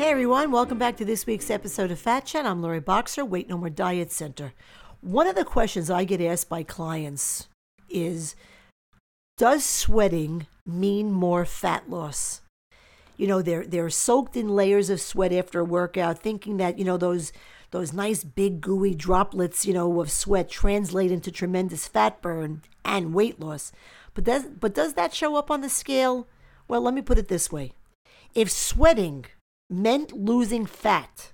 Hey everyone, welcome back to this week's episode of Fat Chat. I'm Lori Boxer, Weight No More Diet Center. One of the questions I get asked by clients is Does sweating mean more fat loss? You know, they're they're soaked in layers of sweat after a workout, thinking that, you know, those those nice big gooey droplets, you know, of sweat translate into tremendous fat burn and weight loss. But does but does that show up on the scale? Well, let me put it this way. If sweating meant losing fat,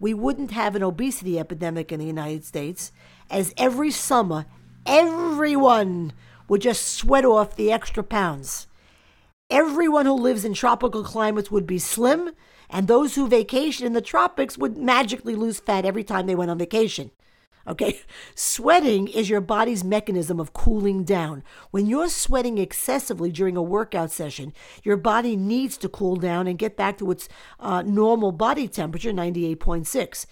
we wouldn't have an obesity epidemic in the United States, as every summer, everyone would just sweat off the extra pounds. Everyone who lives in tropical climates would be slim, and those who vacation in the tropics would magically lose fat every time they went on vacation. Okay, sweating is your body's mechanism of cooling down. When you're sweating excessively during a workout session, your body needs to cool down and get back to its uh, normal body temperature, 98.6.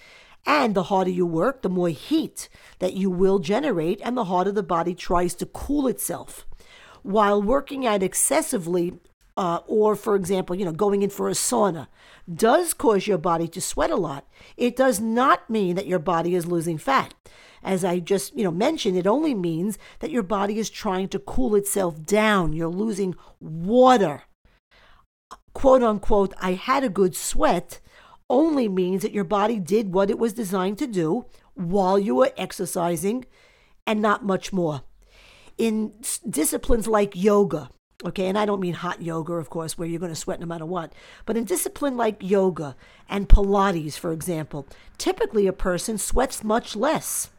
And the harder you work, the more heat that you will generate, and the harder the body tries to cool itself. While working out excessively, uh, or for example, you know, going in for a sauna, does cause your body to sweat a lot, it does not mean that your body is losing fat. As I just, you know, mentioned, it only means that your body is trying to cool itself down. You're losing water. Quote unquote, I had a good sweat only means that your body did what it was designed to do while you were exercising and not much more. In disciplines like yoga, Okay, and I don't mean hot yoga, of course, where you're going to sweat no matter what. But in discipline like yoga and Pilates, for example, typically a person sweats much less,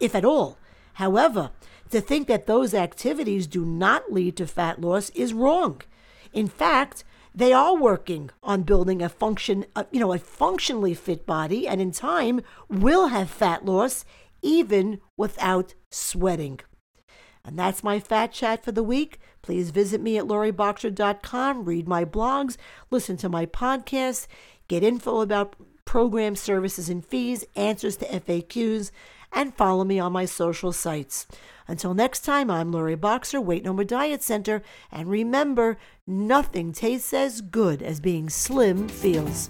if at all. However, to think that those activities do not lead to fat loss is wrong. In fact, they are working on building a function, a, you know, a functionally fit body, and in time will have fat loss even without sweating. And that's my fat chat for the week. Please visit me at loriboxer.com, read my blogs, listen to my podcasts, get info about program services and fees, answers to FAQs, and follow me on my social sites. Until next time, I'm Lori Boxer, Weight No More Diet Center, and remember, nothing tastes as good as being slim feels.